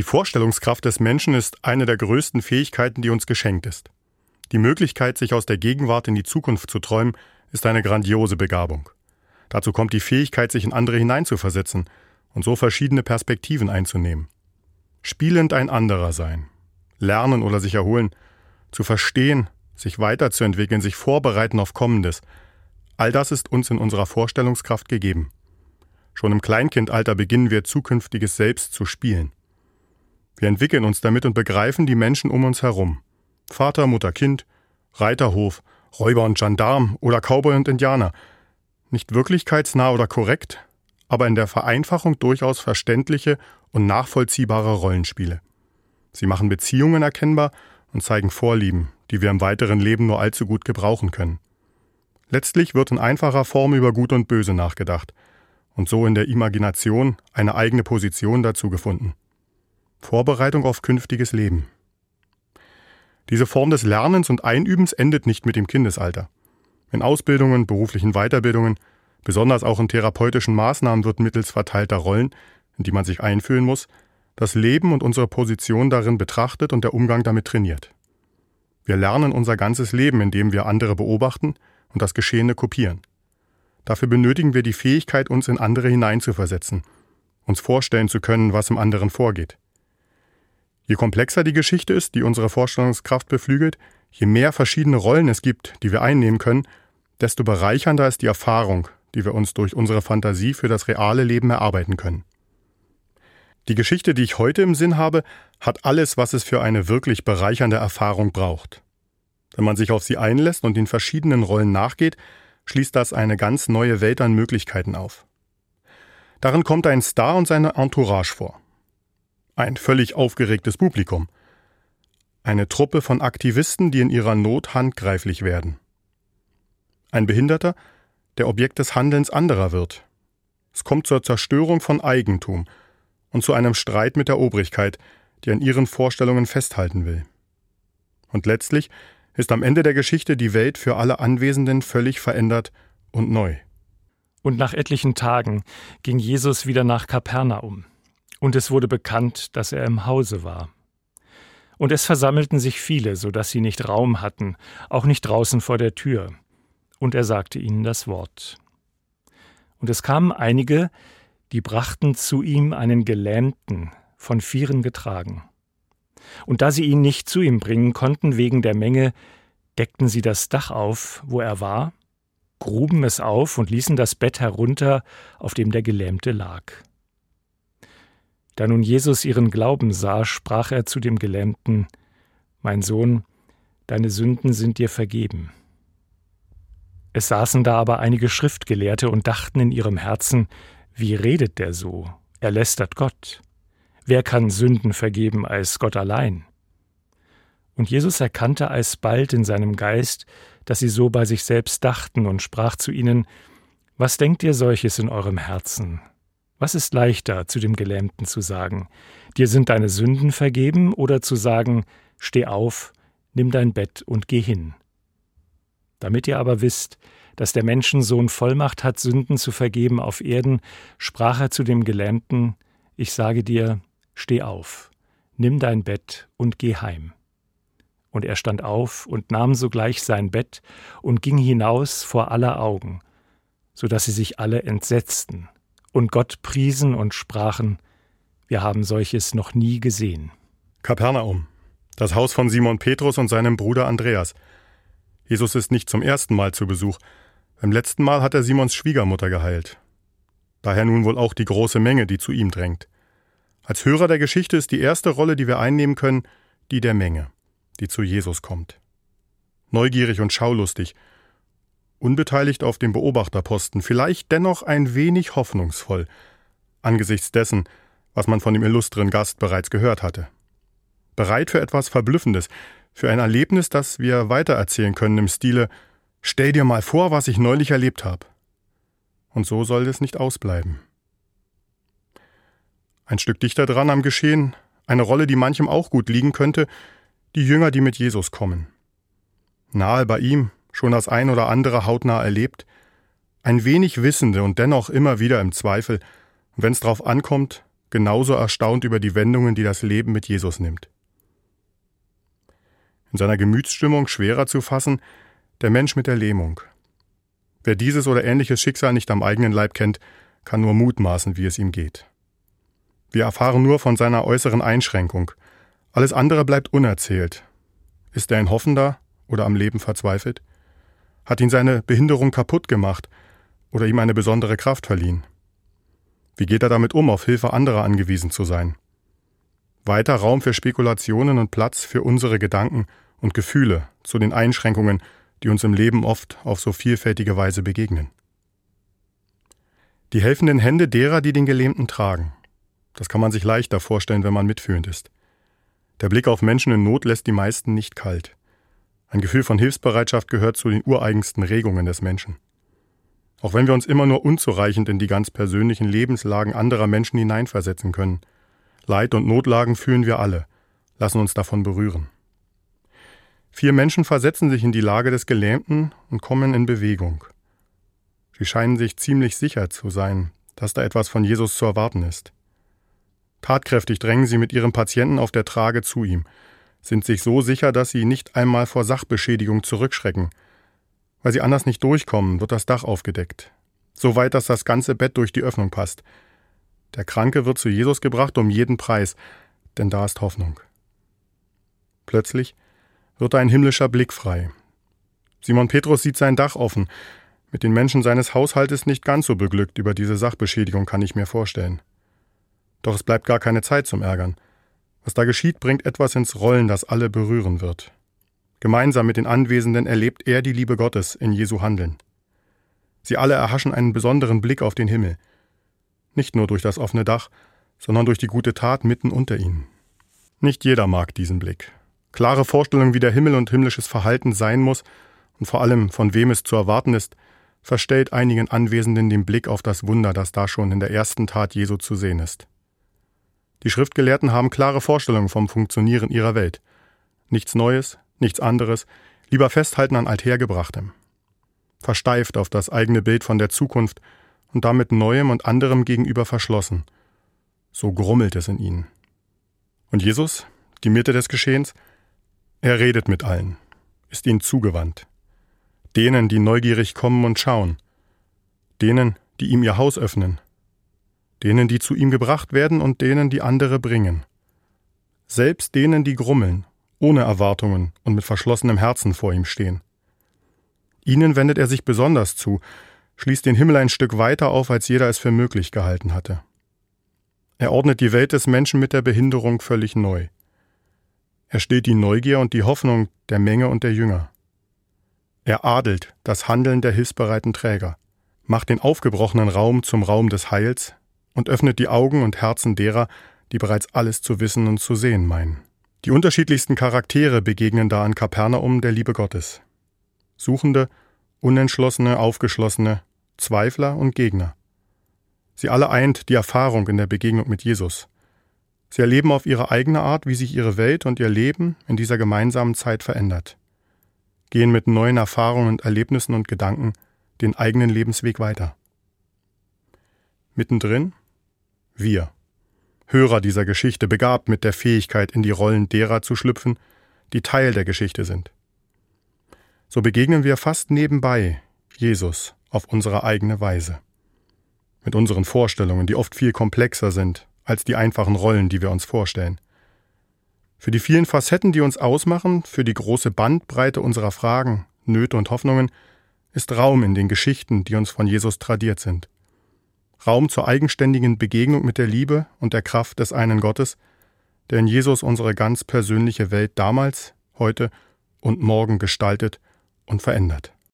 Die Vorstellungskraft des Menschen ist eine der größten Fähigkeiten, die uns geschenkt ist. Die Möglichkeit, sich aus der Gegenwart in die Zukunft zu träumen, ist eine grandiose Begabung. Dazu kommt die Fähigkeit, sich in andere hineinzuversetzen und so verschiedene Perspektiven einzunehmen. Spielend ein anderer sein, lernen oder sich erholen, zu verstehen, sich weiterzuentwickeln, sich vorbereiten auf Kommendes, all das ist uns in unserer Vorstellungskraft gegeben. Schon im Kleinkindalter beginnen wir zukünftiges Selbst zu spielen. Wir entwickeln uns damit und begreifen die Menschen um uns herum. Vater, Mutter, Kind, Reiterhof, Räuber und Gendarm oder Cowboy und Indianer. Nicht wirklichkeitsnah oder korrekt, aber in der Vereinfachung durchaus verständliche und nachvollziehbare Rollenspiele. Sie machen Beziehungen erkennbar und zeigen Vorlieben, die wir im weiteren Leben nur allzu gut gebrauchen können. Letztlich wird in einfacher Form über Gut und Böse nachgedacht und so in der Imagination eine eigene Position dazu gefunden. Vorbereitung auf künftiges Leben. Diese Form des Lernens und Einübens endet nicht mit dem Kindesalter. In Ausbildungen, beruflichen Weiterbildungen, besonders auch in therapeutischen Maßnahmen wird mittels verteilter Rollen, in die man sich einfühlen muss, das Leben und unsere Position darin betrachtet und der Umgang damit trainiert. Wir lernen unser ganzes Leben, indem wir andere beobachten und das Geschehene kopieren. Dafür benötigen wir die Fähigkeit, uns in andere hineinzuversetzen, uns vorstellen zu können, was im anderen vorgeht. Je komplexer die Geschichte ist, die unsere Vorstellungskraft beflügelt, je mehr verschiedene Rollen es gibt, die wir einnehmen können, desto bereichernder ist die Erfahrung, die wir uns durch unsere Fantasie für das reale Leben erarbeiten können. Die Geschichte, die ich heute im Sinn habe, hat alles, was es für eine wirklich bereichernde Erfahrung braucht. Wenn man sich auf sie einlässt und den verschiedenen Rollen nachgeht, schließt das eine ganz neue Welt an Möglichkeiten auf. Darin kommt ein Star und seine Entourage vor. Ein völlig aufgeregtes Publikum. Eine Truppe von Aktivisten, die in ihrer Not handgreiflich werden. Ein Behinderter, der Objekt des Handelns anderer wird. Es kommt zur Zerstörung von Eigentum und zu einem Streit mit der Obrigkeit, die an ihren Vorstellungen festhalten will. Und letztlich ist am Ende der Geschichte die Welt für alle Anwesenden völlig verändert und neu. Und nach etlichen Tagen ging Jesus wieder nach Kapernaum und es wurde bekannt, dass er im Hause war. Und es versammelten sich viele, so dass sie nicht Raum hatten, auch nicht draußen vor der Tür. Und er sagte ihnen das Wort. Und es kamen einige, die brachten zu ihm einen Gelähmten, von Vieren getragen. Und da sie ihn nicht zu ihm bringen konnten wegen der Menge, deckten sie das Dach auf, wo er war, gruben es auf und ließen das Bett herunter, auf dem der Gelähmte lag. Da nun Jesus ihren Glauben sah, sprach er zu dem Gelähmten, Mein Sohn, deine Sünden sind dir vergeben. Es saßen da aber einige Schriftgelehrte und dachten in ihrem Herzen, wie redet der so? Er lästert Gott. Wer kann Sünden vergeben als Gott allein? Und Jesus erkannte alsbald in seinem Geist, dass sie so bei sich selbst dachten und sprach zu ihnen, Was denkt ihr solches in eurem Herzen? Was ist leichter, zu dem Gelähmten zu sagen, dir sind deine Sünden vergeben, oder zu sagen, steh auf, nimm dein Bett und geh hin? Damit ihr aber wisst, dass der Menschensohn Vollmacht hat, Sünden zu vergeben auf Erden, sprach er zu dem Gelähmten, ich sage dir, steh auf, nimm dein Bett und geh heim. Und er stand auf und nahm sogleich sein Bett und ging hinaus vor aller Augen, so dass sie sich alle entsetzten und Gott priesen und sprachen, wir haben solches noch nie gesehen. Kapernaum, das Haus von Simon Petrus und seinem Bruder Andreas. Jesus ist nicht zum ersten Mal zu Besuch. Beim letzten Mal hat er Simons Schwiegermutter geheilt. Daher nun wohl auch die große Menge, die zu ihm drängt. Als Hörer der Geschichte ist die erste Rolle, die wir einnehmen können, die der Menge, die zu Jesus kommt. Neugierig und schaulustig, unbeteiligt auf dem Beobachterposten, vielleicht dennoch ein wenig hoffnungsvoll, angesichts dessen, was man von dem illustren Gast bereits gehört hatte. Bereit für etwas Verblüffendes, für ein Erlebnis, das wir weitererzählen können im Stile Stell dir mal vor, was ich neulich erlebt habe. Und so soll es nicht ausbleiben. Ein Stück dichter dran am Geschehen, eine Rolle, die manchem auch gut liegen könnte, die Jünger, die mit Jesus kommen. Nahe bei ihm, schon das ein oder andere hautnah erlebt, ein wenig Wissende und dennoch immer wieder im Zweifel, wenn es drauf ankommt, genauso erstaunt über die Wendungen, die das Leben mit Jesus nimmt. In seiner Gemütsstimmung schwerer zu fassen, der Mensch mit der Lähmung. Wer dieses oder ähnliches Schicksal nicht am eigenen Leib kennt, kann nur mutmaßen, wie es ihm geht. Wir erfahren nur von seiner äußeren Einschränkung. Alles andere bleibt unerzählt. Ist er ein Hoffender oder am Leben verzweifelt? Hat ihn seine Behinderung kaputt gemacht oder ihm eine besondere Kraft verliehen? Wie geht er damit um, auf Hilfe anderer angewiesen zu sein? Weiter Raum für Spekulationen und Platz für unsere Gedanken und Gefühle zu den Einschränkungen, die uns im Leben oft auf so vielfältige Weise begegnen. Die helfenden Hände derer, die den Gelähmten tragen. Das kann man sich leichter vorstellen, wenn man mitfühlend ist. Der Blick auf Menschen in Not lässt die meisten nicht kalt. Ein Gefühl von Hilfsbereitschaft gehört zu den ureigensten Regungen des Menschen. Auch wenn wir uns immer nur unzureichend in die ganz persönlichen Lebenslagen anderer Menschen hineinversetzen können. Leid und Notlagen fühlen wir alle, lassen uns davon berühren. Vier Menschen versetzen sich in die Lage des Gelähmten und kommen in Bewegung. Sie scheinen sich ziemlich sicher zu sein, dass da etwas von Jesus zu erwarten ist. Tatkräftig drängen sie mit ihrem Patienten auf der Trage zu ihm, sind sich so sicher, dass sie nicht einmal vor Sachbeschädigung zurückschrecken. Weil sie anders nicht durchkommen, wird das Dach aufgedeckt. So weit, dass das ganze Bett durch die Öffnung passt. Der Kranke wird zu Jesus gebracht um jeden Preis, denn da ist Hoffnung. Plötzlich wird ein himmlischer Blick frei. Simon Petrus sieht sein Dach offen. Mit den Menschen seines Haushaltes nicht ganz so beglückt über diese Sachbeschädigung kann ich mir vorstellen. Doch es bleibt gar keine Zeit zum Ärgern. Was da geschieht, bringt etwas ins Rollen, das alle berühren wird. Gemeinsam mit den Anwesenden erlebt er die Liebe Gottes in Jesu Handeln. Sie alle erhaschen einen besonderen Blick auf den Himmel. Nicht nur durch das offene Dach, sondern durch die gute Tat mitten unter ihnen. Nicht jeder mag diesen Blick. Klare Vorstellung, wie der Himmel und himmlisches Verhalten sein muss und vor allem von wem es zu erwarten ist, verstellt einigen Anwesenden den Blick auf das Wunder, das da schon in der ersten Tat Jesu zu sehen ist. Die Schriftgelehrten haben klare Vorstellungen vom Funktionieren ihrer Welt. Nichts Neues, nichts anderes, lieber festhalten an Althergebrachtem. Versteift auf das eigene Bild von der Zukunft und damit Neuem und anderem gegenüber verschlossen. So grummelt es in ihnen. Und Jesus, die Mitte des Geschehens, er redet mit allen, ist ihnen zugewandt. Denen, die neugierig kommen und schauen. Denen, die ihm ihr Haus öffnen, denen, die zu ihm gebracht werden und denen, die andere bringen. Selbst denen, die grummeln, ohne Erwartungen und mit verschlossenem Herzen vor ihm stehen. Ihnen wendet er sich besonders zu, schließt den Himmel ein Stück weiter auf, als jeder es für möglich gehalten hatte. Er ordnet die Welt des Menschen mit der Behinderung völlig neu. Er stillt die Neugier und die Hoffnung der Menge und der Jünger. Er adelt das Handeln der hilfsbereiten Träger, macht den aufgebrochenen Raum zum Raum des Heils, und öffnet die Augen und Herzen derer, die bereits alles zu wissen und zu sehen meinen. Die unterschiedlichsten Charaktere begegnen da an Kapernaum der Liebe Gottes. Suchende, Unentschlossene, Aufgeschlossene, Zweifler und Gegner. Sie alle eint die Erfahrung in der Begegnung mit Jesus. Sie erleben auf ihre eigene Art, wie sich ihre Welt und ihr Leben in dieser gemeinsamen Zeit verändert. Gehen mit neuen Erfahrungen und Erlebnissen und Gedanken den eigenen Lebensweg weiter. Mittendrin wir. Hörer dieser Geschichte, begabt mit der Fähigkeit, in die Rollen derer zu schlüpfen, die Teil der Geschichte sind. So begegnen wir fast nebenbei Jesus auf unsere eigene Weise. Mit unseren Vorstellungen, die oft viel komplexer sind als die einfachen Rollen, die wir uns vorstellen. Für die vielen Facetten, die uns ausmachen, für die große Bandbreite unserer Fragen, Nöte und Hoffnungen, ist Raum in den Geschichten, die uns von Jesus tradiert sind. Raum zur eigenständigen Begegnung mit der Liebe und der Kraft des einen Gottes, der in Jesus unsere ganz persönliche Welt damals, heute und morgen gestaltet und verändert.